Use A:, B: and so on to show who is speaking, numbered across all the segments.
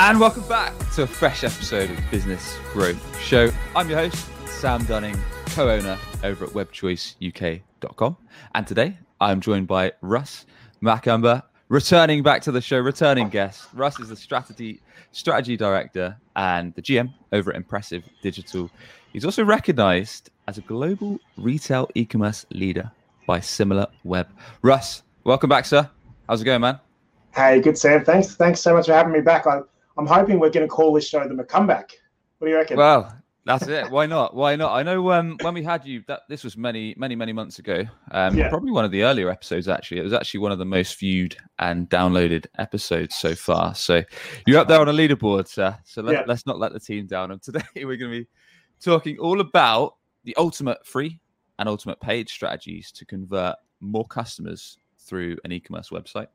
A: And welcome back to a fresh episode of Business Growth Show. I'm your host, Sam Dunning, co owner over at webchoiceuk.com. And today I'm joined by Russ Macumber, returning back to the show, returning guest. Russ is the strategy strategy director and the GM over at Impressive Digital. He's also recognized as a global retail e-commerce leader by Similar Web. Russ, welcome back, sir. How's it going, man?
B: Hey, good Sam. Thanks. Thanks so much for having me back. I, I'm hoping we're going to call this show the McComeback. What do you reckon?
A: Well, that's it. Why not? Why not? I know um, when we had you, that this was many, many, many months ago. Um, yeah. Probably one of the earlier episodes. Actually, it was actually one of the most viewed and downloaded episodes so far. So you're up there on a leaderboard, sir. So let, yeah. let's not let the team down. And today we're going to be talking all about the ultimate free and ultimate paid strategies to convert more customers through an e-commerce website.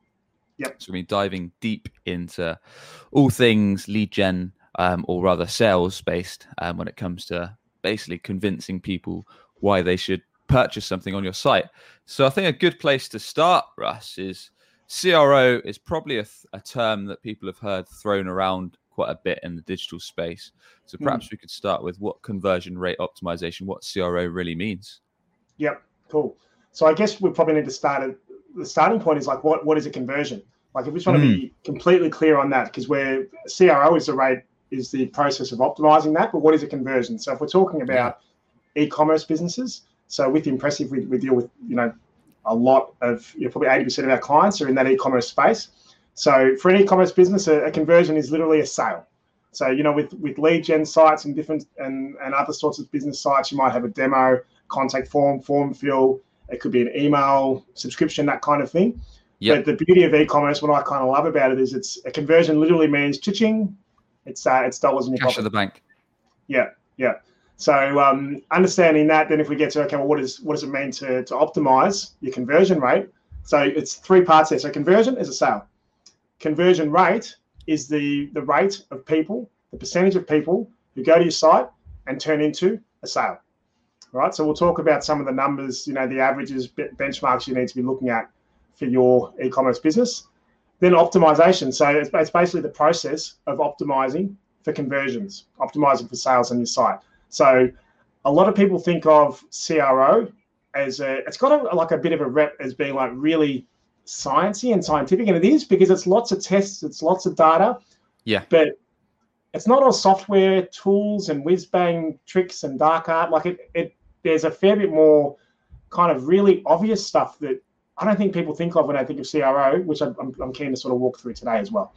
B: Yep.
A: So we're diving deep into all things lead gen, um, or rather sales based, um, when it comes to basically convincing people why they should purchase something on your site. So I think a good place to start, Russ, is CRO is probably a, a term that people have heard thrown around quite a bit in the digital space. So hmm. perhaps mm. we could start with what conversion rate optimization, what CRO really means.
B: Yep, cool. So I guess we probably need to start at the starting point is like what what is a conversion? Like if we just want mm. to be hmm. completely clear on that, because where CRO is the rate is the process of optimizing that, but what is a conversion? So if we're talking about yeah. e-commerce businesses, so with Impressive, we, we deal with you know a lot of you know, probably eighty percent of our clients are in that e-commerce space. So for an e-commerce business, a, a, conversion is literally a sale. So you know with with lead gen sites and different and and other sorts of business sites, you might have a demo, contact form, form fill. It could be an email subscription, that kind of thing. Yep. But the beauty of e-commerce, what I kind of love about it is it's a conversion literally means cha-ching. It's uh, it's dollars in your
A: cash pocket. of the bank.
B: Yeah, yeah. So um, understanding that, then if we get to okay, well, what is what does it mean to to optimize your conversion rate? So it's three parts there. So conversion is a sale. Conversion rate is the the rate of people, the percentage of people who go to your site and turn into a sale right? So we'll talk about some of the numbers, you know, the averages, benchmarks you need to be looking at for your e-commerce business. Then optimization. So it's, it's basically the process of optimizing for conversions, optimizing for sales on your site. So a lot of people think of CRO as a, it's got a, like a bit of a rep as being like really sciencey and scientific, and it is because it's lots of tests, it's lots of data.
A: Yeah.
B: But it's not all software tools and whiz bang tricks and dark art. Like it, it there's a fair bit more kind of really obvious stuff that I don't think people think of when I think of CRO, which I'm, I'm keen to sort of walk through today as well.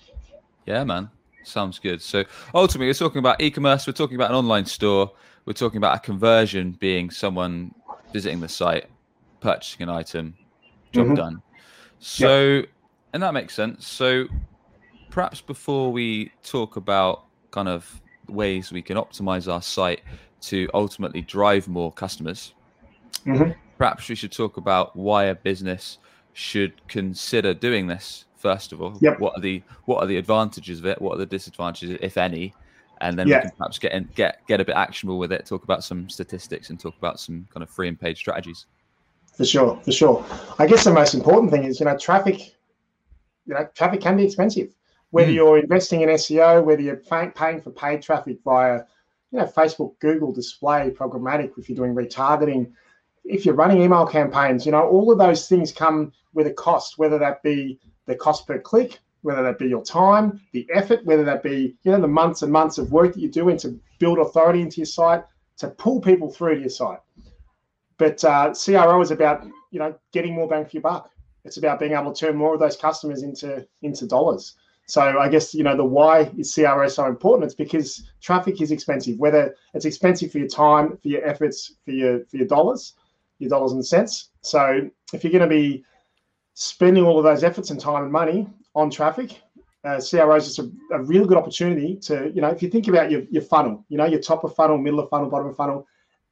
A: Yeah, man. Sounds good. So ultimately, we're talking about e-commerce. We're talking about an online store. We're talking about a conversion being someone visiting the site, purchasing an item, job mm-hmm. done. So, and that makes sense. So, perhaps before we talk about kind of ways we can optimize our site to ultimately drive more customers, mm-hmm. perhaps we should talk about why a business should consider doing this first of all.
B: Yep.
A: What are the what are the advantages of it? What are the disadvantages, if any? And then yeah. we can perhaps get in, get get a bit actionable with it. Talk about some statistics and talk about some kind of free and paid strategies.
B: For sure, for sure. I guess the most important thing is you know traffic. You know, traffic can be expensive. Whether mm. you're investing in SEO, whether you're pay, paying for paid traffic via you know, Facebook, Google display, programmatic, if you're doing retargeting, if you're running email campaigns, you know, all of those things come with a cost, whether that be the cost per click, whether that be your time, the effort, whether that be, you know, the months and months of work that you're doing to build authority into your site, to pull people through to your site. But uh, CRO is about, you know, getting more bang for your buck. It's about being able to turn more of those customers into into dollars. So I guess you know the why is CRO so important. It's because traffic is expensive. Whether it's expensive for your time, for your efforts, for your for your dollars, your dollars and cents. So if you're going to be spending all of those efforts and time and money on traffic, uh, CROs is a, a really good opportunity to, you know, if you think about your, your funnel, you know, your top of funnel, middle of funnel, bottom of funnel,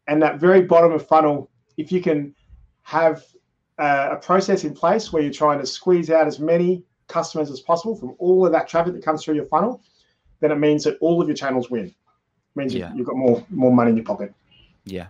B: and that very bottom of funnel, if you can have uh, a process in place where you're trying to squeeze out as many customers as possible from all of that traffic that comes through your funnel, then it means that all of your channels win. It means yeah. you've got more more money in your pocket.
A: Yeah,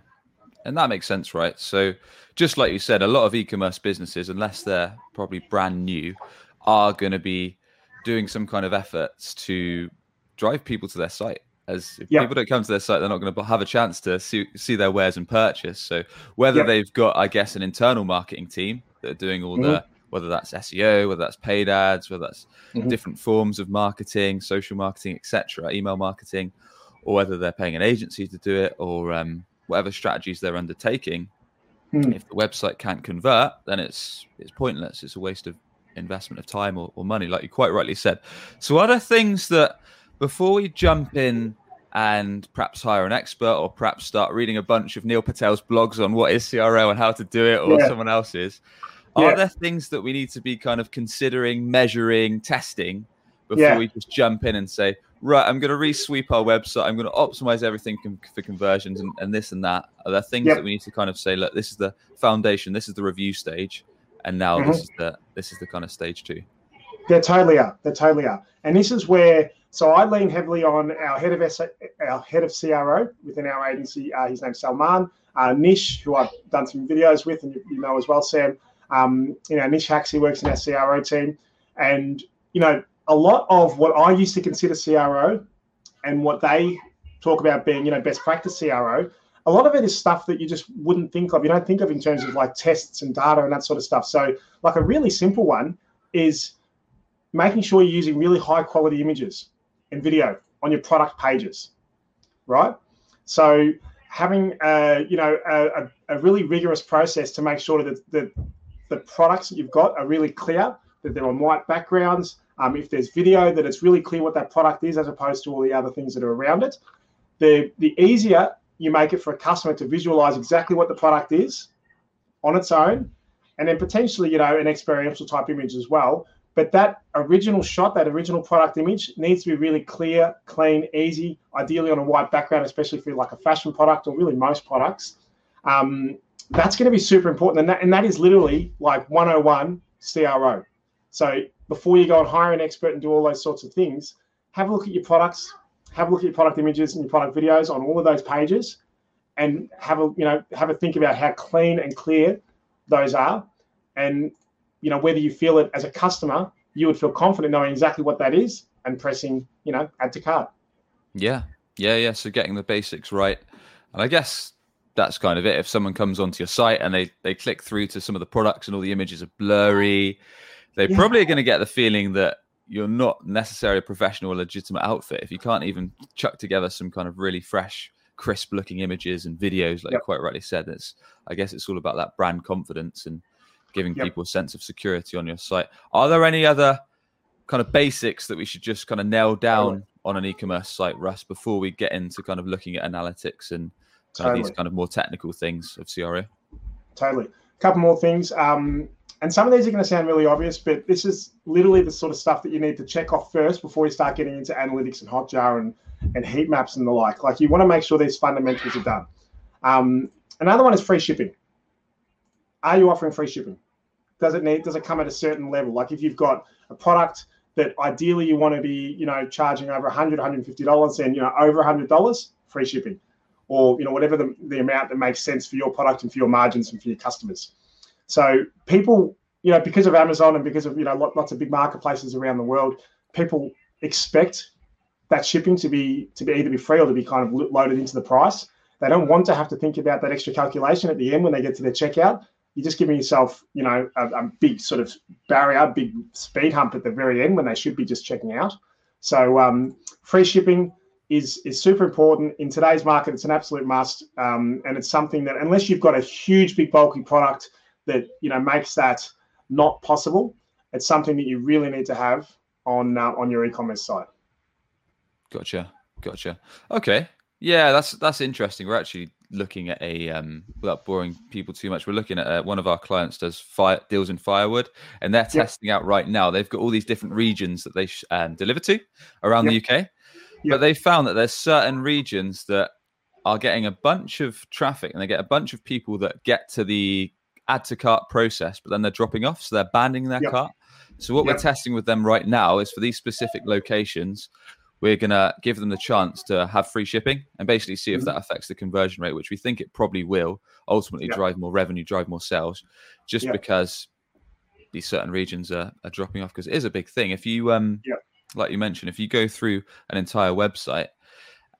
A: and that makes sense, right? So, just like you said, a lot of e-commerce businesses, unless they're probably brand new, are going to be doing some kind of efforts to drive people to their site. As if people don't come to their site, they're not going to have a chance to see, see their wares and purchase. So whether they've got, I guess, an internal marketing team that are doing all mm-hmm. the whether that's SEO, whether that's paid ads, whether that's mm-hmm. different forms of marketing, social marketing, etc., email marketing, or whether they're paying an agency to do it, or um, whatever strategies they're undertaking. Mm. If the website can't convert, then it's it's pointless. It's a waste of investment of time or, or money, like you quite rightly said. So, what are things that before we jump in and perhaps hire an expert or perhaps start reading a bunch of Neil Patel's blogs on what is CRO and how to do it or yeah. someone else's, are yeah. there things that we need to be kind of considering, measuring, testing before yeah. we just jump in and say, right, I'm going to resweep our website, I'm going to optimize everything com- for conversions and, and, this and that? Are there things that we need to kind of say, look, this is the foundation, this is the review stage, and now mm-hmm. this is the this is the kind of stage two?
B: They're totally are. They're totally are. And this is where so I lean heavily on our head of S- our head of CRO within our agency. Uh, his name's Salman uh, Nish, who I've done some videos with, and you, you know as well, Sam. Um, you know, Nish he works in our CRO team. And, you know, a lot of what I used to consider CRO and what they talk about being, you know, best practice CRO, a lot of it is stuff that you just wouldn't think of. You don't think of in terms of like tests and data and that sort of stuff. So, like a really simple one is making sure you're using really high quality images and video on your product pages, right? So, having a, you know a, a really rigorous process to make sure that the the products that you've got are really clear, that they're on white backgrounds. Um, if there's video, that it's really clear what that product is as opposed to all the other things that are around it. The, the easier you make it for a customer to visualize exactly what the product is on its own, and then potentially, you know, an experiential type image as well. But that original shot, that original product image needs to be really clear, clean, easy, ideally on a white background, especially for like a fashion product or really most products. Um, that's going to be super important. And that, and that is literally like 101 CRO. So before you go and hire an expert and do all those sorts of things, have a look at your products, have a look at your product images and your product videos on all of those pages, and have a you know have a think about how clean and clear those are, and you know whether you feel it as a customer, you would feel confident knowing exactly what that is and pressing you know add to cart.
A: Yeah, yeah, yeah. So getting the basics right, and I guess that's kind of it. If someone comes onto your site and they they click through to some of the products and all the images are blurry, they yeah. probably are going to get the feeling that you're not necessarily a professional or legitimate outfit if you can't even chuck together some kind of really fresh, crisp looking images and videos, like yep. you quite rightly said. It's I guess it's all about that brand confidence and giving yep. people a sense of security on your site. Are there any other kind of basics that we should just kind of nail oh. down on an e-commerce site, Russ, before we get into kind of looking at analytics and kind totally. of these kind of more technical things of CRO.
B: Totally. A couple more things. Um, and some of these are going to sound really obvious, but this is literally the sort of stuff that you need to check off first before you start getting into analytics and Hotjar and, and heat maps and the like. Like you want to make sure these fundamentals are done. Um, another one is free shipping. Are you offering free shipping? Does it need? Does it come at a certain level? Like if you've got a product that ideally you want to be, you know, charging over 100 $150 and you know over $100, free shipping or you know whatever the, the amount that makes sense for your product and for your margins and for your customers. So people, you know, because of Amazon and because of you know lots of big marketplaces around the world, people expect that shipping to be to be either be free or to be kind of loaded into the price. They don't want to have to think about that extra calculation at the end when they get to their checkout. You're just giving yourself, you know, a, a big sort of barrier, big speed hump at the very end when they should be just checking out. So um, free shipping, is is super important in today's market. It's an absolute must, um, and it's something that unless you've got a huge, big, bulky product that you know makes that not possible, it's something that you really need to have on uh, on your e-commerce site.
A: Gotcha, gotcha. Okay, Yeah, that's that's interesting. We're actually looking at a um, without boring people too much. We're looking at uh, one of our clients does fire deals in firewood, and they're yep. testing out right now. They've got all these different regions that they sh- um, deliver to around yep. the UK, yep. but they found that there's certain regions that are getting a bunch of traffic, and they get a bunch of people that get to the add to cart process, but then they're dropping off, so they're abandoning their cart. So what we're testing with them right now is for these specific locations we're going to give them the chance to have free shipping and basically see if mm-hmm. that affects the conversion rate, which we think it probably will ultimately yeah. drive more revenue, drive more sales, just yeah. because these certain regions are, are dropping off because it is a big thing. If you, um, yeah. Like you mentioned, if you go through an entire website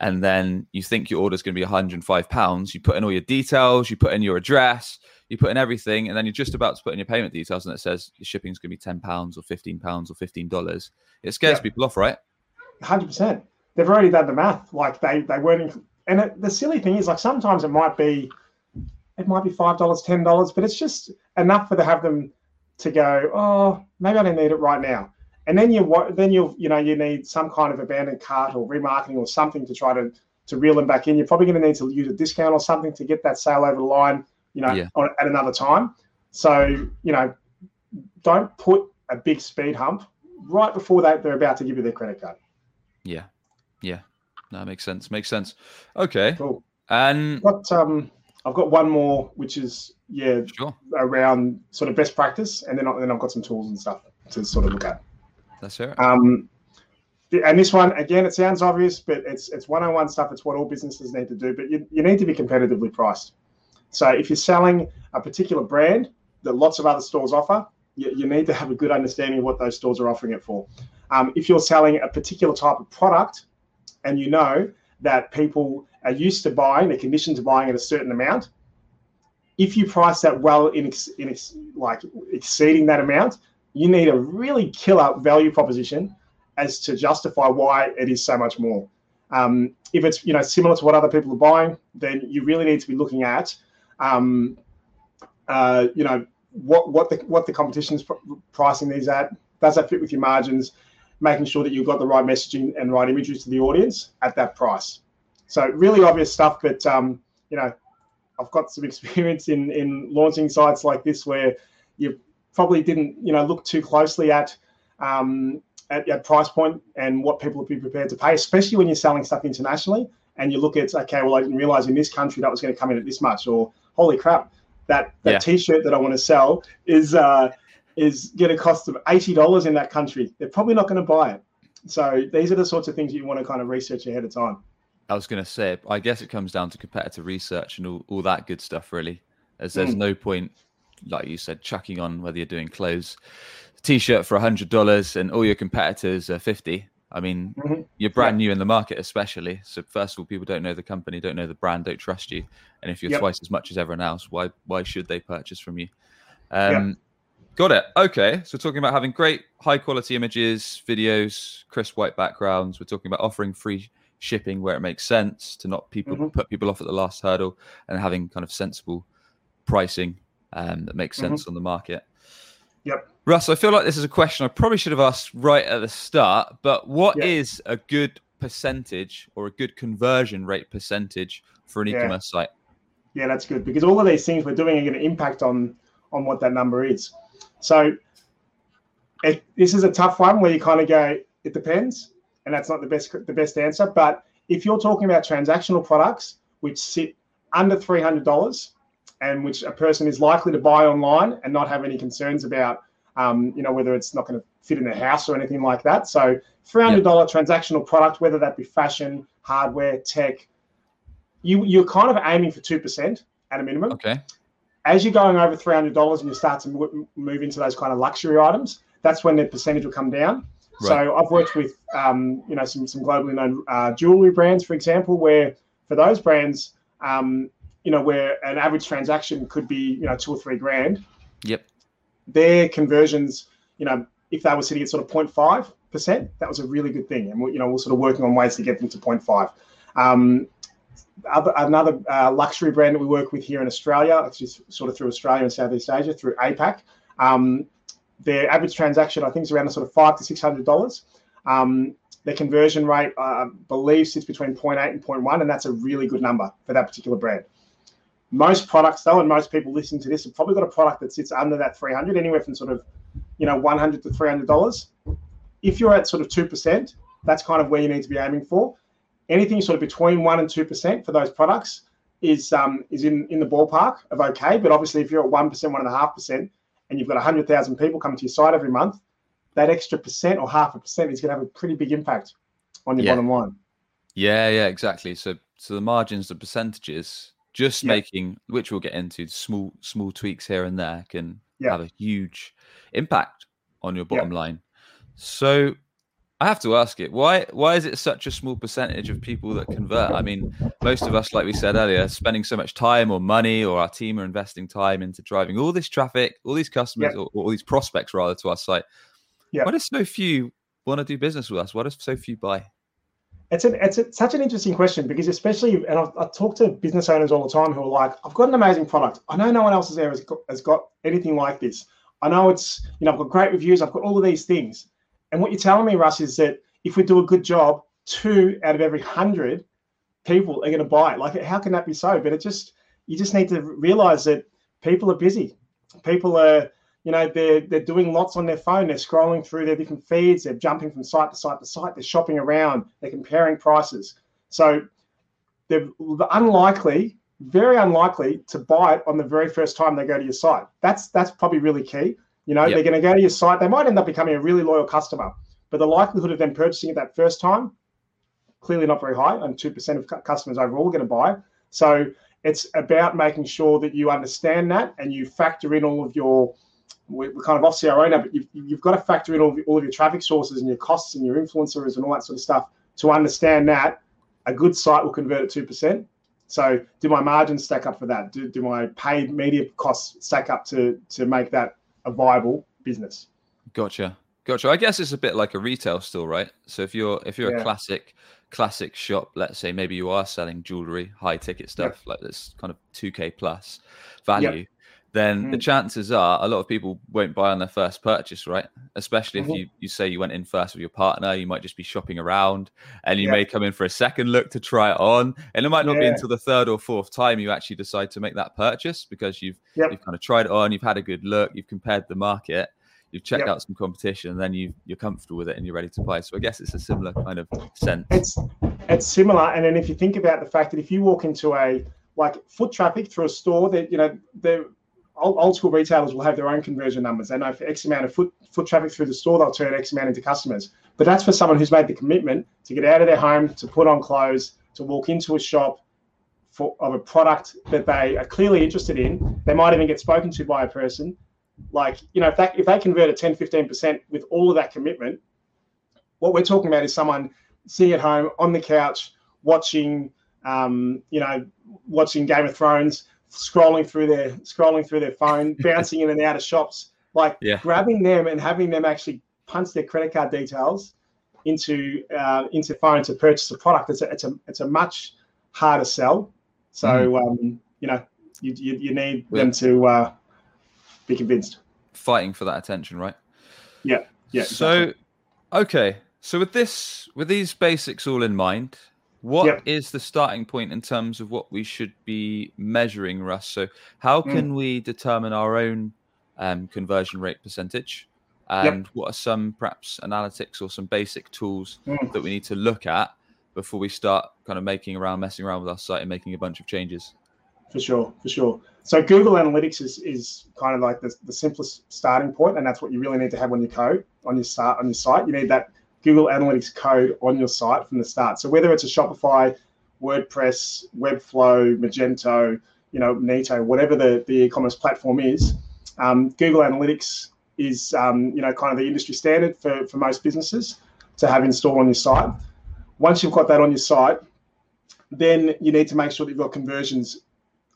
A: and then you think your order is going to be 105 pounds, you put in all your details, you put in your address, you put in everything, and then you're just about to put in your payment details, and it says your shipping is going to be 10 pounds or 15 pounds or 15 dollars. It scares people off, right?
B: hundred percent. They've already done the math. Like they they weren't. In, and it, the silly thing is, like sometimes it might be, it might be five dollars, ten dollars, but it's just enough for to have them to go. Oh, maybe I don't need it right now. And then you then you you know you need some kind of abandoned cart or remarketing or something to try to to reel them back in. You're probably going to need to use a discount or something to get that sale over the line. You know, yeah. on, at another time. So you know, don't put a big speed hump right before they, they're about to give you their credit card.
A: Yeah, yeah, that makes sense. Makes sense. Okay,
B: cool.
A: And
B: what um, I've got one more, which is yeah, sure. around sort of best practice, and then then I've got some tools and stuff to sort of look at.
A: That's it.
B: Um, and this one again, it sounds obvious, but it's it's one-on-one stuff. It's what all businesses need to do, but you, you need to be competitively priced. So if you're selling a particular brand that lots of other stores offer, you, you need to have a good understanding of what those stores are offering it for. Um, if you're selling a particular type of product and you know that people are used to buying, they're conditioned to buying at a certain amount, if you price that well in, ex, in ex, like exceeding that amount, you need a really killer value proposition as to justify why it is so much more. Um, if it's you know similar to what other people are buying, then you really need to be looking at um, uh, you know what what the what the competition's pricing these at. Does that fit with your margins? making sure that you've got the right messaging and right imagery to the audience at that price. So really obvious stuff, but um, you know, I've got some experience in in launching sites like this where you probably didn't you know look too closely at um, at, at price point and what people would be prepared to pay, especially when you're selling stuff internationally and you look at okay, well I didn't realize in this country that was going to come in at this much, or holy crap, that that yeah. t-shirt that I want to sell is uh, is get a cost of $80 in that country, they're probably not going to buy it. So these are the sorts of things you want to kind of research ahead of time.
A: I was going to say, I guess it comes down to competitor research and all, all that good stuff, really. As there's mm. no point, like you said, chucking on whether you're doing clothes, t-shirt for a hundred dollars, and all your competitors are fifty. I mean, mm-hmm. you're brand yeah. new in the market, especially. So first of all, people don't know the company, don't know the brand, don't trust you, and if you're yep. twice as much as everyone else, why why should they purchase from you? Um, yep. Got it. Okay. So talking about having great high quality images, videos, crisp white backgrounds. We're talking about offering free shipping where it makes sense to not people mm-hmm. put people off at the last hurdle and having kind of sensible pricing um, that makes sense mm-hmm. on the market.
B: Yep.
A: Russ, I feel like this is a question I probably should have asked right at the start, but what yep. is a good percentage or a good conversion rate percentage for an yeah. e-commerce site?
B: Yeah, that's good because all of these things we're doing are going to impact on on what that number is. So it, this is a tough one where you kind of go, it depends, and that's not the best the best answer. But if you're talking about transactional products which sit under three hundred dollars and which a person is likely to buy online and not have any concerns about, um, you know, whether it's not going to fit in their house or anything like that. So three hundred dollar yep. transactional product, whether that be fashion, hardware, tech, you you're kind of aiming for two percent at a minimum.
A: Okay
B: as you're going over $300 and you start to move into those kind of luxury items, that's when the percentage will come down. Right. So I've worked with, um, you know, some, some globally known uh, jewelry brands, for example, where for those brands, um, you know, where an average transaction could be, you know, two or three grand.
A: Yep.
B: Their conversions, you know, if they were sitting at sort of 0.5 percent, that was a really good thing. And we, you know, we're sort of working on ways to get them to 0.5. Um, other, another uh, luxury brand that we work with here in Australia, it's just sort of through Australia and Southeast Asia through APAC. Um, their average transaction, I think, is around a sort of five to six hundred dollars. Um, their conversion rate, I believe, sits between 0.8 and 0.1, and that's a really good number for that particular brand. Most products, though, and most people listening to this have probably got a product that sits under that 300, anywhere from sort of, you know, 100 to 300 dollars. If you're at sort of two percent, that's kind of where you need to be aiming for. Anything sort of between one and two percent for those products is um, is in in the ballpark of okay. But obviously, if you're at one percent, one and a half percent, and you've got hundred thousand people coming to your site every month, that extra percent or half a percent is going to have a pretty big impact on your yeah. bottom line.
A: Yeah, yeah, exactly. So, so the margins, the percentages, just yeah. making, which we'll get into, small small tweaks here and there can yeah. have a huge impact on your bottom line. So, I have to ask it why why is it such a small percentage of people that convert? I mean, most of us, like we said earlier, spending so much time or money, or our team are investing time into driving all this traffic, all these customers, yeah. or, or, all these prospects rather to our site. Yeah. Why do so few want to do business with us? Why do so few buy?
B: It's an it's a, such an interesting question because especially, and I've, I talk to business owners all the time who are like, I've got an amazing product. I know no one else there has got, has got anything like this. I know it's you know I've got great reviews. I've got all of these things and what you're telling me, Russ, is that if we do a good job, two out of every hundred people are going to buy it. Like, how can that be so? But it just, you just need to realize that people are busy. People are, you know, they're they're doing lots on their phone. They're scrolling through their different feeds. They're jumping from site to site to site. They're shopping around. They're comparing prices. So they're unlikely, very unlikely to buy it on the very first time they go to your site. That's that's probably really key. You know, yep. they're going to go to your site. They might end up becoming a really loyal customer, but the likelihood of them purchasing it that first time, clearly not very high. And 2% of customers overall are going to buy. So it's about making sure that you understand that and you factor in all of your, we're kind of off CRO now, but you've, you've got to factor in all of, all of your traffic sources and your costs and your influencers and all that sort of stuff to understand that a good site will convert at 2%. So do my margins stack up for that? Do, do my paid media costs stack up to, to make that a viable business.
A: Gotcha. Gotcha. I guess it's a bit like a retail store, right? So if you're if you're yeah. a classic classic shop, let's say maybe you are selling jewelry, high ticket stuff like this kind of 2k plus value, then mm. the chances are a lot of people won't buy on their first purchase, right? Especially mm-hmm. if you, you say you went in first with your partner, you might just be shopping around and you may come in for a second look to try it on. And it might not yeah. be until the third or fourth time you actually decide to make that purchase because you've yep. you've kind of tried it on, you've had a good look, you've compared the market, you've checked yep. out some competition, and then you you're comfortable with it and you're ready to buy. So I guess it's a similar kind of sense.
B: It's it's similar. And then if you think about the fact that if you walk into a like foot traffic through a store that you know the old, old school retailers will have their own conversion numbers. They know for X amount of foot foot traffic through the store, they'll turn X amount into customers. But that's for someone who's made the commitment to get out of their home, to put on clothes, to walk into a shop for of a product that they are clearly interested in. They might even get spoken to by a person. Like, you know, if that if they convert at 10, 15% with all of that commitment, what we're talking about is someone sitting at home on the couch watching um, you know, watching Game of Thrones, scrolling through their scrolling through their phone, bouncing in and out of shops, like yeah. grabbing them and having them actually punch their credit card details into uh, into phone to purchase a product. It's a it's a it's a much harder sell. So mm. um, you know you you, you need yeah. them to uh, be convinced.
A: Fighting for that attention, right?
B: Yeah. Yeah.
A: So exactly. okay. So with this with these basics all in mind, what yep. is the starting point in terms of what we should be measuring, Russ? So, how mm. can mm. we determine our own um, conversion rate percentage? And yep. what are some perhaps analytics or some basic tools mm. that we need to look at before we start kind of making around, messing around with our site and making a bunch of changes?
B: For sure, for sure. So Google Analytics is, is kind of like the, the simplest starting point, and that's what you really need to have on your code on your start on your site. You need that Google Analytics code on your site from the start. So whether it's a Shopify, WordPress, Webflow, Magento, you know, Neto, whatever the, the e-commerce platform is, um, Google Analytics is um, you know kind of the industry standard for, for most businesses to have installed on your site. Once you've got that on your site, then you need to make sure that you've got conversions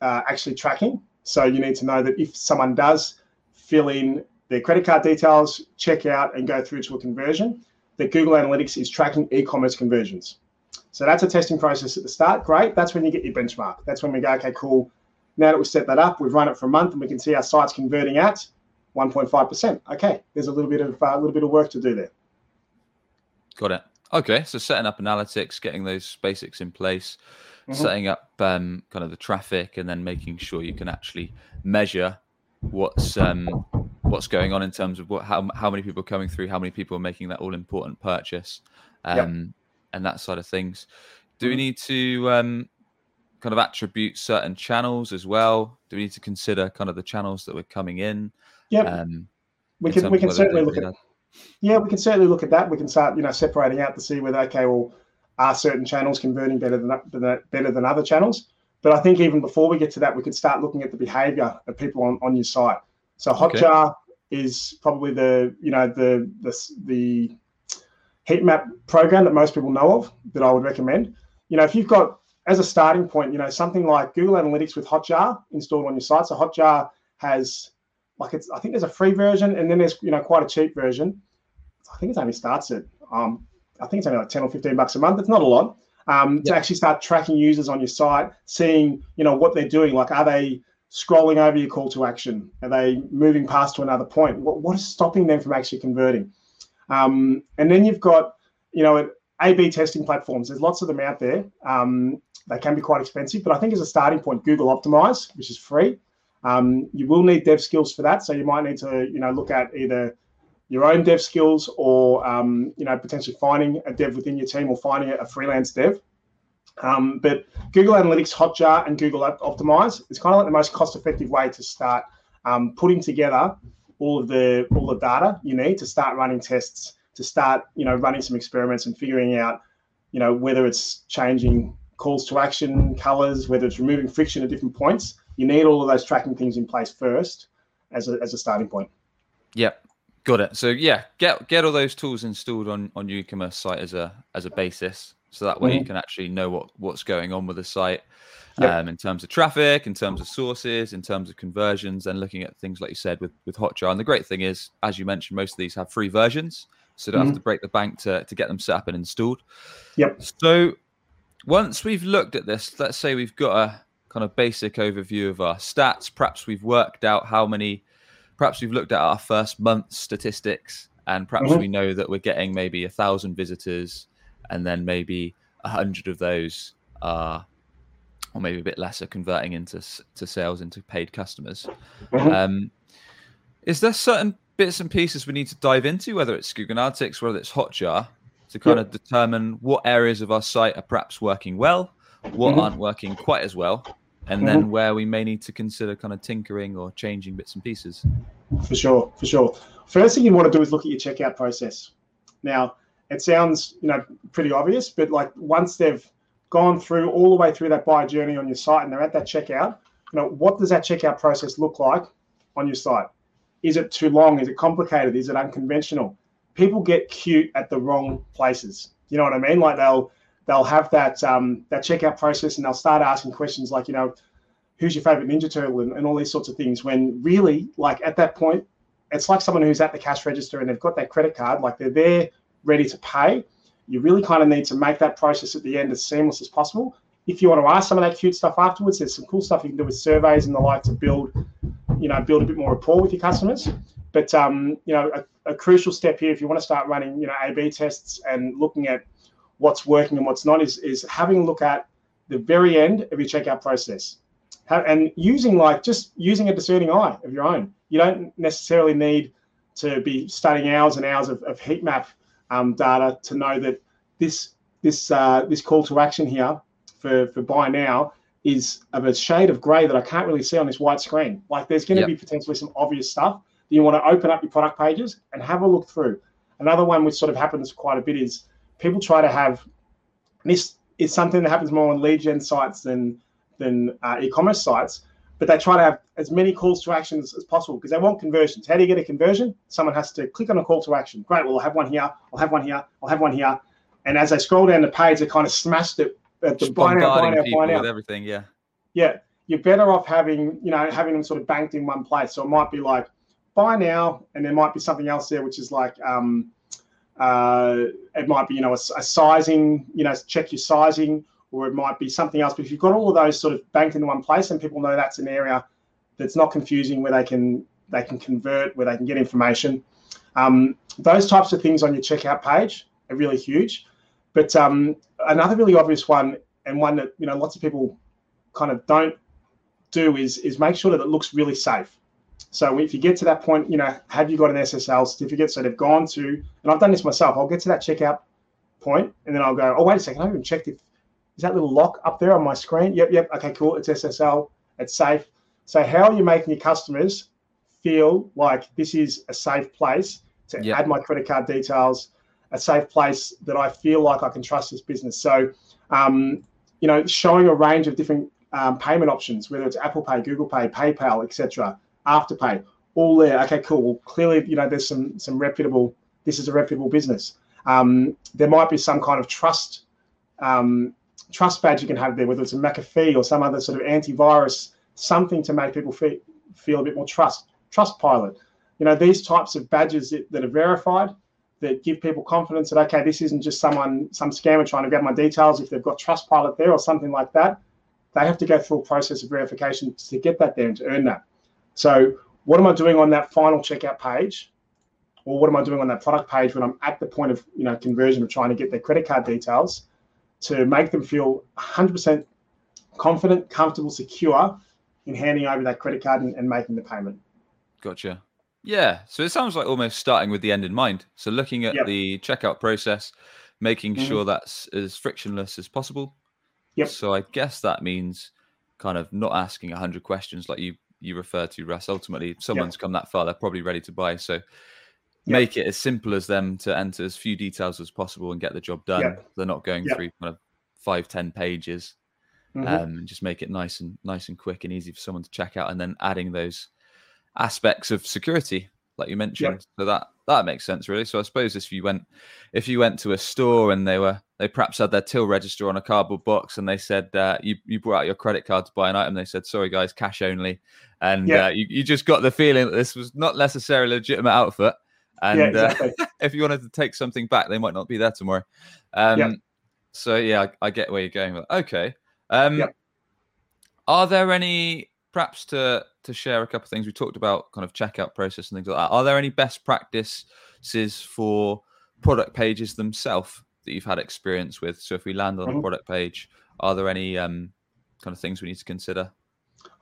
B: uh, actually tracking. So you need to know that if someone does fill in their credit card details, check out, and go through to a conversion, that Google Analytics is tracking e-commerce conversions. So that's a testing process at the start. Great. That's when you get your benchmark. That's when we go, okay, cool. Now that we've set that up, we've run it for a month, and we can see our site's converting at 1.5%. Okay, there's a little bit of a uh, little bit of work to do there.
A: Got it. Okay, so setting up analytics, getting those basics in place, mm-hmm. setting up um, kind of the traffic, and then making sure you can actually measure what's um, what's going on in terms of what how how many people are coming through, how many people are making that all important purchase, um, yep. and that side of things. Do we mm-hmm. need to um, kind of attribute certain channels as well? Do we need to consider kind of the channels that we're coming in?
B: Yeah, um, we can we can certainly look at. Yeah, we can certainly look at that. We can start, you know, separating out to see whether okay, well, are certain channels converting better than better than other channels? But I think even before we get to that, we could start looking at the behaviour of people on, on your site. So Hotjar okay. is probably the you know the the the heat map program that most people know of that I would recommend. You know, if you've got as a starting point, you know, something like Google Analytics with Hotjar installed on your site. So Hotjar has like it's I think there's a free version and then there's you know quite a cheap version. I think it only starts at um, I think it's only like 10 or 15 bucks a month. It's not a lot. Um, to actually start tracking users on your site, seeing you know what they're doing. Like, are they scrolling over your call to action? Are they moving past to another point? What, what is stopping them from actually converting? Um, and then you've got you know A/B testing platforms. There's lots of them out there. Um, they can be quite expensive, but I think as a starting point, Google Optimize, which is free. Um, you will need dev skills for that, so you might need to you know look at either your own dev skills or um, you know potentially finding a dev within your team or finding a freelance dev. Um, but Google Analytics Hotjar and Google Optimize is kind of like the most cost-effective way to start um, putting together all of the all the data you need to start running tests, to start you know running some experiments and figuring out you know whether it's changing calls to action colors, whether it's removing friction at different points. You need all of those tracking things in place first as a, as a starting point.
A: Yep, got it. So yeah, get get all those tools installed on on your e-commerce site as a as a basis, so that way mm-hmm. you can actually know what what's going on with the site. Yep. Um, in terms of traffic, in terms of sources, in terms of conversions, and looking at things like you said with with Hotjar. And the great thing is, as you mentioned, most of these have free versions, so don't mm-hmm. have to break the bank to to get them set up and installed.
B: Yep.
A: So once we've looked at this, let's say we've got a kind of basic overview of our stats. Perhaps we've worked out how many, perhaps we've looked at our first month statistics, and perhaps mm-hmm. we know that we're getting maybe a thousand visitors, and then maybe a hundred of those are, or maybe a bit less, are converting into to sales into paid customers. Mm-hmm. Um, is there certain bits and pieces we need to dive into, whether it's Google Analytics, whether it's Hotjar, to kind of determine what areas of our site are perhaps working well, what mm-hmm. aren't working quite as well, and mm-hmm. then where we may need to consider kind of tinkering or changing bits and pieces.
B: For sure, for sure. First thing you want to do is look at your checkout process. Now, it sounds you know pretty obvious, but like once they've gone through all the way through that buyer journey on your site and they're at that checkout, you know what does that checkout process look like on your site? Is it too long? Is it complicated? Is it unconventional? people get cute at the wrong places. You know what I mean? Like they'll they'll have that um, that checkout process and they'll start asking questions like, you know, who's your favorite Ninja Turtle and, and all these sorts of things. When really, like at that point, it's like someone who's at the cash register and they've got that credit card, like they're there ready to pay. You really kind of need to make that process at the end as seamless as possible. If you want to ask some of that cute stuff afterwards, there's some cool stuff you can do with surveys and the like to build, you know, build a bit more rapport with your customers. But um, you know, a, a, crucial step here, if you want to start running, you know, A/B tests and looking at what's working and what's not, is is having a look at the very end of your checkout process, and using like just using a discerning eye of your own. You don't necessarily need to be studying hours and hours of, of heat map um, data to know that this this uh, this call to action here for for buy now is of a shade of grey that I can't really see on this white screen. Like there's going to yep. be potentially some obvious stuff that you want to open up your product pages and have a look through. Another one which sort of happens quite a bit is people try to have this is something that happens more on lead gen sites than than uh, e-commerce sites, but they try to have as many calls to actions as possible because they want conversions. How do you get a conversion? Someone has to click on a call to action. Great, well, I'll have one here, I'll have one here, I'll have one here. And as they scroll down the page, they kind of smashed it at the buy now, buy now, buy now.
A: With everything, yeah.
B: Yeah. You're better off having, you know, having them sort of banked in one place. So it might be like buy now, and there might be something else there, which is like um, uh, it might be you know a, a, sizing, you know, check your sizing, or it might be something else. But if you've got all of those sort of banked in one place, and people know that's an area that's not confusing, where they can they can convert, where they can get information. Um, those types of things on your checkout page are really huge. But um, another really obvious one, and one that you know lots of people kind of don't do, is is make sure that it looks really safe. So if you get to that point, you know, have you got an SSL certificate? So they've gone to, and I've done this myself. I'll get to that checkout point, and then I'll go, oh wait a second, I haven't checked if is that little lock up there on my screen. Yep, yep. Okay, cool. It's SSL. It's safe. So how are you making your customers feel like this is a safe place to yep. add my credit card details, a safe place that I feel like I can trust this business? So, um, you know, showing a range of different um, payment options, whether it's Apple Pay, Google Pay, PayPal, etc Afterpay, all there. Okay, cool. Well, clearly, you know, there's some some reputable. This is a reputable business. Um, there might be some kind of trust um, trust badge you can have there, whether it's a McAfee or some other sort of antivirus, something to make people feel, feel a bit more trust. Trust pilot, you know, these types of badges that, that are verified that give people confidence that okay, this isn't just someone, some scammer trying to grab my details. If they've got trust pilot there or something like that, they have to go through a process of verification to get that there and to earn that. So what am I doing on that final checkout page? Or what am I doing on that product page when I'm at the point of you know conversion of trying to get their credit card details to make them feel 100% confident, comfortable, secure in handing over that credit card and, and making the payment.
A: Gotcha. Yeah. So it sounds like almost starting with the end in mind. So looking at yep. the checkout process, making mm-hmm. sure that's as frictionless as possible.
B: Yep.
A: So I guess that means kind of not asking 100 questions like you you refer to, Russ. Ultimately, someone's come that far, they're probably ready to buy. So make it as simple as them to enter as few details as possible and get the job done. They're not going through kind of five, ten pages. Mm-hmm. Um, and just make it nice and nice and quick and easy for someone to check out, and then adding those aspects of security, like you mentioned. So that that makes sense, really. So I suppose if you went if you went to a store and they were they perhaps had their till register on a cardboard box and they said uh, you you brought out your credit card to buy an item, they said sorry guys, cash only, and yeah. uh, you, you just got the feeling that this was not necessarily a legitimate outfit. And yeah, uh, exactly. uh, if you wanted to take something back, they might not be there tomorrow. Um, yeah. So yeah, I, I, get where you're going. Okay. Um, Are there any perhaps to to share a couple of things we talked about, kind of checkout process and things like that? Are there any best practices for product pages themselves that you've had experience with? So if we land on mm-hmm. a product page, are there any um, kind of things we need to consider?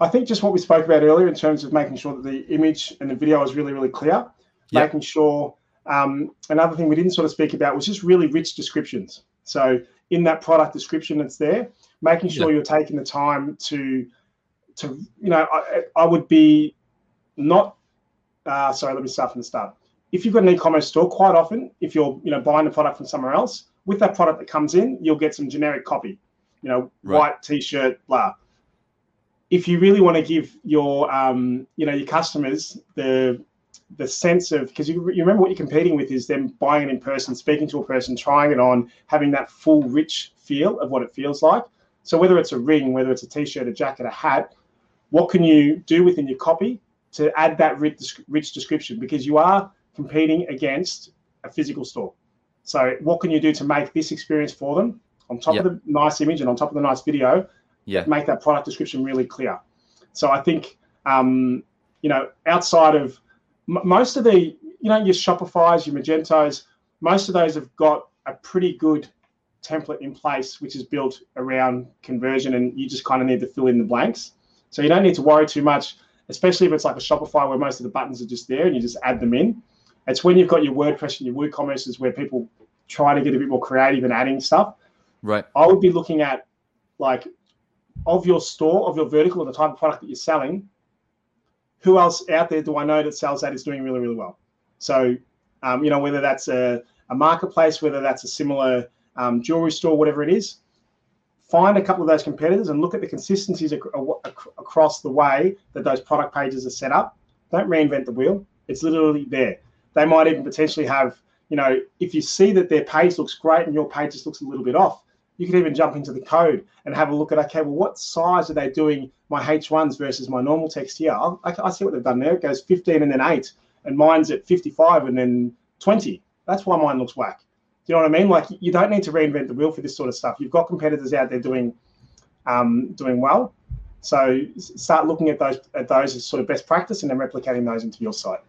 B: I think just what we spoke about earlier in terms of making sure that the image and the video is really, really clear, yep. making sure. Um, another thing we didn't sort of speak about was just really rich descriptions. So in that product description that's there, making sure yep. you're taking the time to, to you know, I, I would be not. Uh, sorry, let me start from the start. If you've got an e-commerce store, quite often, if you're you know buying the product from somewhere else, with that product that comes in, you'll get some generic copy. You know, right. white t-shirt, blah if you really want to give your um, you know your customers the the sense of because you, you remember what you're competing with is them buying it in person, speaking to a person, trying it on, having that full rich feel of what it feels like. So whether it's a ring, whether it's a t-shirt, a jacket, a hat, what can you do within your copy to add that rich, rich description? Because you are competing against a physical store. So what can you do to make this experience for them on top yep. of the nice image and on top of the nice video
A: yeah.
B: make that product description really clear. So I think, um, you know, outside of most of the, you know, your Shopify's, your Magentos, most of those have got a pretty good template in place, which is built around conversion, and you just kind of need to fill in the blanks. So you don't need to worry too much, especially if it's like a Shopify where most of the buttons are just there and you just add them in. It's when you've got your WordPress and your WooCommerce where people try to get a bit more creative and adding stuff.
A: Right.
B: I would be looking at like of your store, of your vertical, or the type of product that you're selling, who else out there do I know that sells that is doing really, really well? So, um, you know, whether that's a, a, marketplace, whether that's a similar um, jewelry store, whatever it is, find a couple of those competitors and look at the consistencies ac- ac- across the way that those product pages are set up. Don't reinvent the wheel. It's literally there. They might even potentially have, you know, if you see that their page looks great and your page just looks a little bit off, you could even jump into the code and have a look at okay well what size are they doing my h1s versus my normal text here? I, I see what they've done there. It goes 15 and then 8 and mine's at 55 and then 20 that's why mine looks whack. Do you know what i mean? Like you don't need to reinvent the wheel for this sort of stuff. You've got competitors out there doing um, doing well. So start looking at those at those as sort of best practice and then replicating those into your site.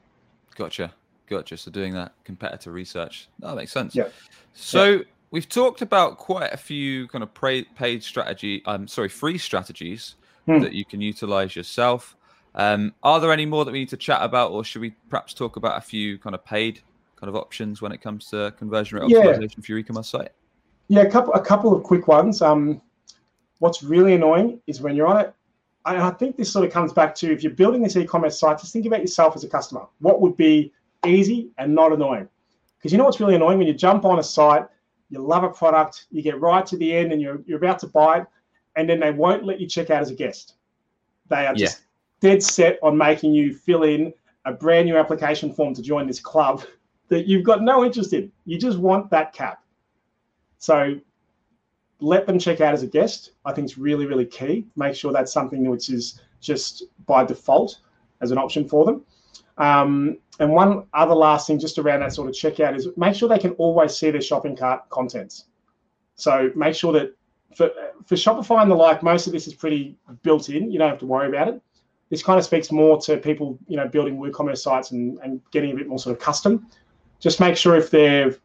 A: Gotcha. Gotcha. So doing that competitor research. That makes sense.
B: Yeah.
A: So
B: yeah
A: we've talked about quite a few kind of paid strategy. I'm um, sorry, free strategies hmm. that you can utilize yourself. Um, are there any more that we need to chat about, or should we perhaps talk about a few kind of paid kind of options when it comes to conversion rate optimization yeah. for your e-commerce site?
B: Yeah, a couple a couple of quick ones. Um, what's really annoying is when you're on it. I, I think this sort of comes back to if you're building this e-commerce site, just think about yourself as a customer. What would be easy and not annoying? Because you know what's really annoying when you jump on a site, you love a product, you get right to the end, and you're you're about to buy it, and then they won't let you check out as a guest. They are just yeah. dead set on making you fill in a brand new application form to join this club that you've got no interest in. You just want that cap. So let them check out as a guest. I think it's really, really key. Make sure that's something which is just by default as an option for them. Um, and one other last thing, just around that sort of checkout, is make sure they can always see their shopping cart contents. So make sure that for, for Shopify and the like, most of this is pretty built in. You don't have to worry about it. This kind of speaks more to people, you know, building WooCommerce sites and, and getting a bit more sort of custom. Just make sure if they're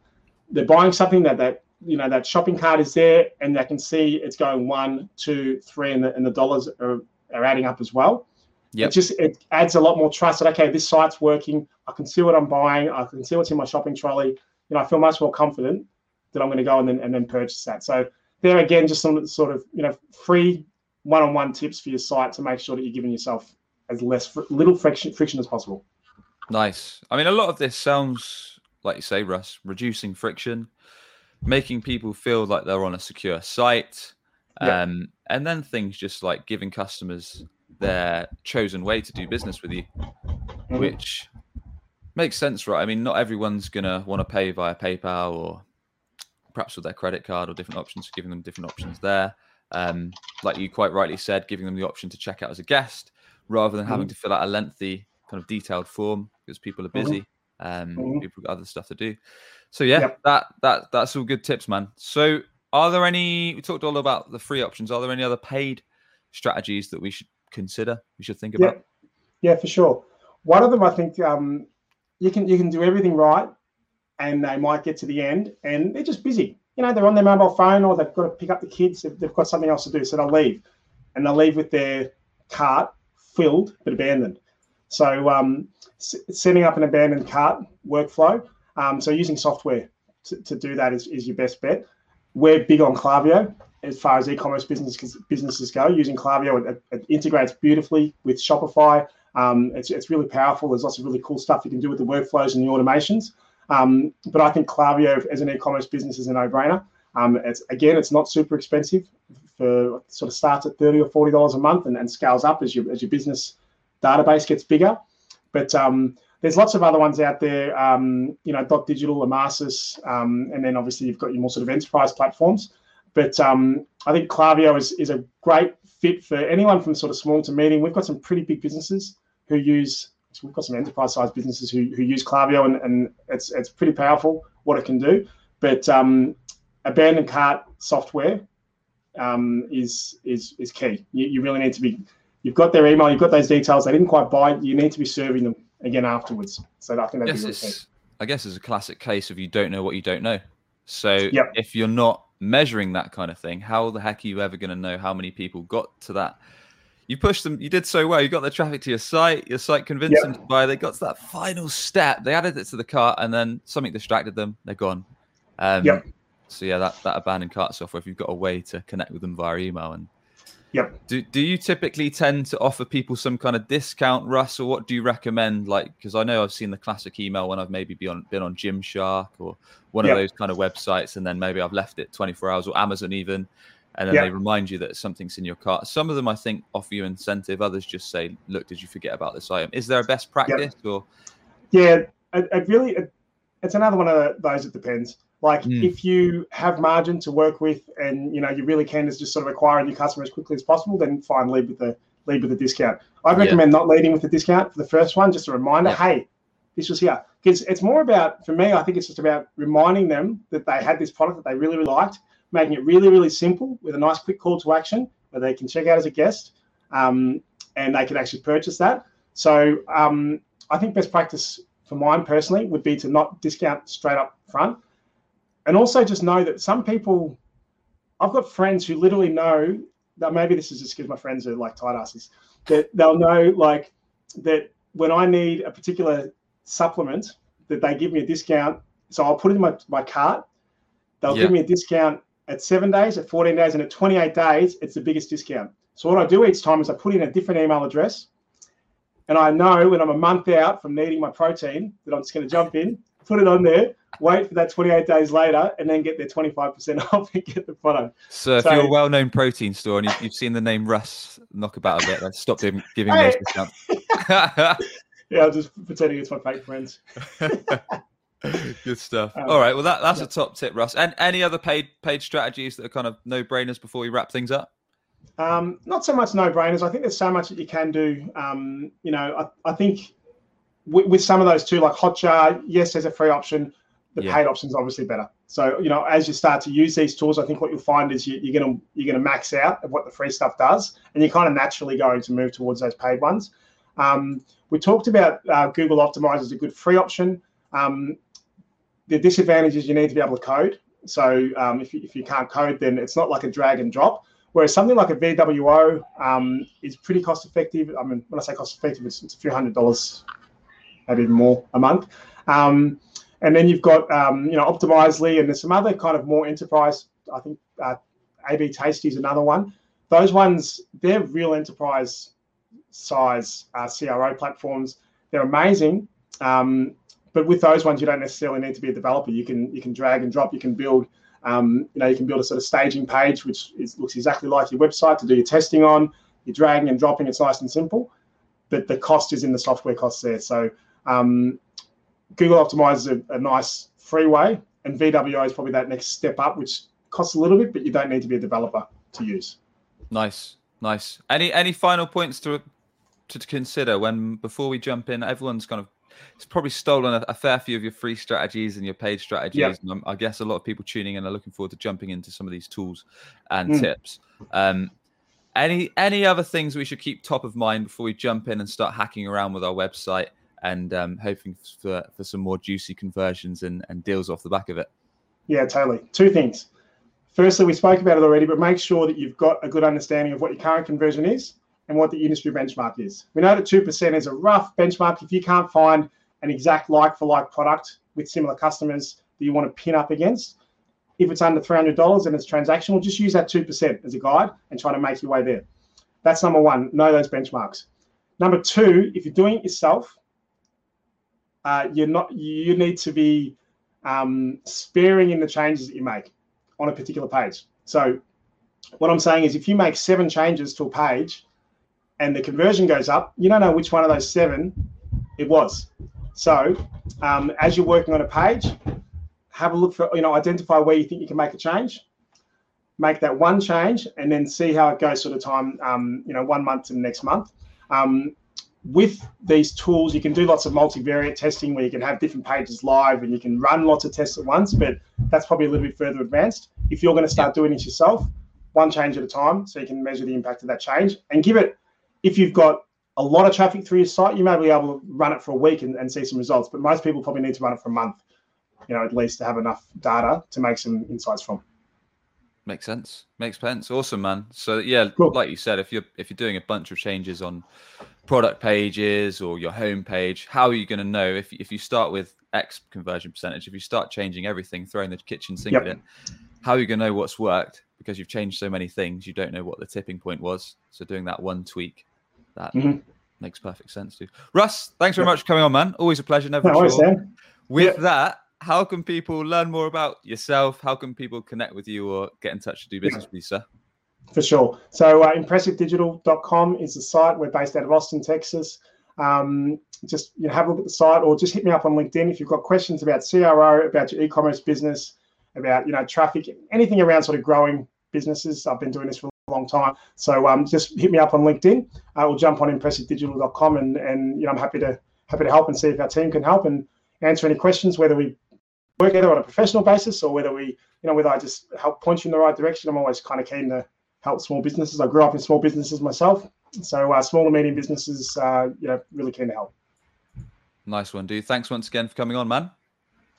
B: they're buying something that that you know that shopping cart is there and they can see it's going one, two, three, and the, and the dollars are, are adding up as well. Yeah, it just it adds a lot more trust that okay, this site's working. I can see what I'm buying. I can see what's in my shopping trolley. You know, I feel much more confident that I'm going to go and then and then purchase that. So there again, just some sort of you know free one-on-one tips for your site to make sure that you're giving yourself as less little friction friction as possible.
A: Nice. I mean, a lot of this sounds like you say, Russ, reducing friction, making people feel like they're on a secure site, um, and then things just like giving customers their chosen way to do business with you, mm-hmm. which makes sense, right? I mean, not everyone's gonna want to pay via PayPal or perhaps with their credit card or different options, giving them different options there. Um, like you quite rightly said, giving them the option to check out as a guest rather than mm-hmm. having to fill out a lengthy kind of detailed form because people are mm-hmm. busy. Mm-hmm. Um, mm-hmm. people got other stuff to do. So yeah, yep. that that that's all good tips, man. So are there any? We talked all about the free options. Are there any other paid strategies that we should consider, we should think about?
B: Yeah, yeah for sure. One of them, I think, um, you can you can do everything right, and they might get to the end, and they're just busy. You know, they're on their mobile phone, or they've got to pick up the kids. They've got something else to do, so they'll leave, and they'll leave with their cart filled but abandoned. So, um, s- setting up an abandoned cart workflow. Um, so, using software to, to do that is, is your best bet. We're big on Klaviyo as far as e-commerce businesses businesses go. Using Klaviyo, it, it integrates beautifully with Shopify. Um, it's, it's really powerful. There's lots of really cool stuff you can do with the workflows and the automations. Um, but I think Klaviyo as an e-commerce business is a no-brainer. Um, it's again, it's not super expensive. For sort of starts at thirty or forty dollars a month and, and scales up as your as your business database gets bigger. But um, there's lots of other ones out there. Um, you know, Dot Digital, Emarsys, um, and then obviously you've got your more sort of enterprise platforms. But um, I think Klaviyo is, is a great fit for anyone from sort of small to medium. We've got some pretty big businesses who use, we've got some enterprise sized businesses who, who use Klaviyo, and, and it's, it's pretty powerful what it can do. But um, abandoned cart software um, is, is, is key. You, you really need to be, you've got their email, you've got those details, they didn't quite buy it, you need to be serving them again afterwards. So I think that's yes,
A: I guess it's a classic case of you don't know what you don't know. So yep. if you're not measuring that kind of thing, how the heck are you ever going to know how many people got to that? You pushed them, you did so well. You got the traffic to your site, your site convinced yep. them to buy. They got to that final step. They added it to the cart, and then something distracted them. They're gone. Um, yep. So yeah, that that abandoned cart software. If you've got a way to connect with them via email and
B: Yep.
A: Do do you typically tend to offer people some kind of discount, Russ, or what do you recommend? Like, because I know I've seen the classic email when I've maybe been on been on Gymshark or one yep. of those kind of websites, and then maybe I've left it 24 hours or Amazon even, and then yep. they remind you that something's in your cart. Some of them I think offer you incentive. Others just say, "Look, did you forget about this item?" Is there a best practice yep. or?
B: Yeah, it, it really it, it's another one of those. It depends. Like mm. if you have margin to work with, and you know you really can just sort of acquire a new customer as quickly as possible, then fine, lead with the lead with the discount. I'd recommend yeah. not leading with the discount for the first one. Just a reminder, yeah. hey, this was here. Because it's more about for me. I think it's just about reminding them that they had this product that they really really liked, making it really really simple with a nice quick call to action where they can check out as a guest, um, and they can actually purchase that. So um, I think best practice for mine personally would be to not discount straight up front and also just know that some people, I've got friends who literally know that maybe this is just because my friends are like tight asses, that they'll know like that when I need a particular supplement, that they give me a discount. So I'll put it in my, my cart. They'll
A: Yeah.
B: give me a discount at seven days, at 14 days, and at 28 days, it's the biggest discount. So what I do each time is I put in a different email address, and I know when I'm a month out from needing my protein that I'm just going to jump in, put it on there, wait for that 28 days later, and then get their 25% off and get the product.
A: So if you're a well-known protein store and you've, seen the name Russ knock about a bit, then stop him giving
B: Hey.
A: those discounts.
B: Yeah, I'm just pretending it's my fake friends.
A: Good stuff.
B: Um,
A: All right. Well, that, that's
B: yeah.
A: a top tip, Russ. And any other paid paid strategies that are kind of no-brainers before we wrap things up?
B: Um, not so much no-brainers. I think there's so much that you can do. Um, you know, I, I think with, with some of those too, like Hotjar, yes, there's a free option. The
A: Yeah.
B: paid option is obviously better. So you know, as you start to use these tools, I think what you'll find is you, you're gonna you're gonna max out of what the free stuff does, and you're kind of naturally going to move towards those paid ones. Um, we talked about uh, Google Optimize as a good free option. Um, the disadvantage is you need to be able to code. So um, if, you, if you can't code, then it's not like a drag and drop. Whereas something like a VWO um, is pretty cost effective. I mean, when I say cost effective, it's, it's a few hundred dollars, maybe even more a month. Um, and then you've got um, you know Optimizely, and there's some other kind of more enterprise. I think uh, AB Tasty is another one. Those ones, they're real enterprise size uh, CRO platforms. They're amazing. Um, but with those ones, you don't necessarily need to be a developer. You can you can drag and drop. You can build, um, you know, you can build a sort of staging page which is, looks exactly like your website to do your testing on. You're dragging and dropping. It's nice and simple, but the cost is in the software costs there. So um, Google Optimize is a, a nice free way, and VWO is probably that next step up, which costs a little bit, but you don't need to be a developer to use.
A: Nice, nice. Any any final points to to consider when before we jump in? Everyone's kind of it's probably stolen a, a fair few of your free strategies and your paid strategies. And I'm- I guess a lot of people tuning in are looking forward to jumping into some of these tools and
B: Mm.
A: tips. Um, any any other things we should keep top of mind before we jump in and start hacking around with our website and um, hoping for, for some more juicy conversions and, and deals off the back of it?
B: Yeah, totally. Two things. Firstly, we spoke about it already, but make sure that you've got a good understanding of what your current conversion is and what the industry benchmark is. We know that 2% is a rough benchmark. If you can't find an exact like for like product with similar customers that you want to pin up against, if it's under $300 and it's transactional, just use that 2% as a guide and try to make your way there. That's number one. Know those benchmarks. Number two, if you're doing it yourself, uh, you're not. You need to be um, sparing in the changes that you make on a particular page. So, what I'm saying is, if you make seven changes to a page and the conversion goes up, you don't know which one of those seven it was. So, um, as you're working on a page, have a look for, you know, identify where you think you can make a change, make that one change, and then see how it goes sort of time, um, you know, one month to the next month. Um, with these tools, you can do lots of multivariate testing where you can have different pages live and you can run lots of tests at once, but that's probably a little bit further advanced. If you're going to start doing it yourself, one change at a time, so you can measure the impact of that change and give it, if you've got a lot of traffic through your site, you may be able to run it for a week and, and see some results, but most people probably need to run it for a month, you know, at least to have enough data to make some insights from.
A: Makes sense. Makes sense. Awesome, man. So yeah,
B: Cool.
A: like you said, if you're if you're doing a bunch of changes on product pages or your home page, how are you going to know if if you start with X conversion percentage? If you start changing everything, throwing the kitchen sink
B: Yep.
A: in, how are you going to know what's worked? Because you've changed so many things, you don't know what the tipping point was. So doing that one tweak, that
B: Mhm.
A: makes perfect sense too. Russ, thanks very much for coming on, man. Always a pleasure. Never
B: No worries,
A: With
B: Yeah.
A: that, how can people learn more about yourself? How can people connect with you or get in touch to do business with you, sir?
B: For sure. So uh, impressivedigital.com is the site. We're based out of Austin, Texas. Um, just you know, have a look at the site or just hit me up on LinkedIn if you've got questions about CRO, about your e-commerce business, about you know traffic, anything around sort of growing businesses. I've been doing this for a long time. So um, just hit me up on LinkedIn uh, or jump on impressivedigital.com and and you know I'm happy to happy to help and see if our team can help and answer any questions, whether we work together on a professional basis or whether we, you know, whether I just help point you in the right direction. I'm always kind of keen to help small businesses. I grew up in small businesses myself, so uh, small and medium businesses, uh, you know, really keen to help.
A: Nice one, dude. Thanks once again for coming on, man.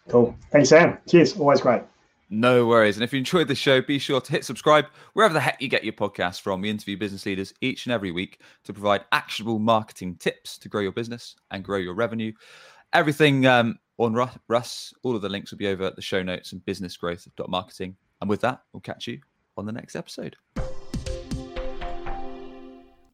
B: Cool. Thanks, Sam. Cheers. Always great.
A: No worries. And if you enjoyed the show, be sure to hit subscribe wherever the heck you get your podcast from. We interview business leaders each and every week to provide actionable marketing tips to grow your business and grow your revenue. Everything um, on Russ, all of the links will be over at the show notes and businessgrowth.marketing. And with that, we'll catch you on the next episode.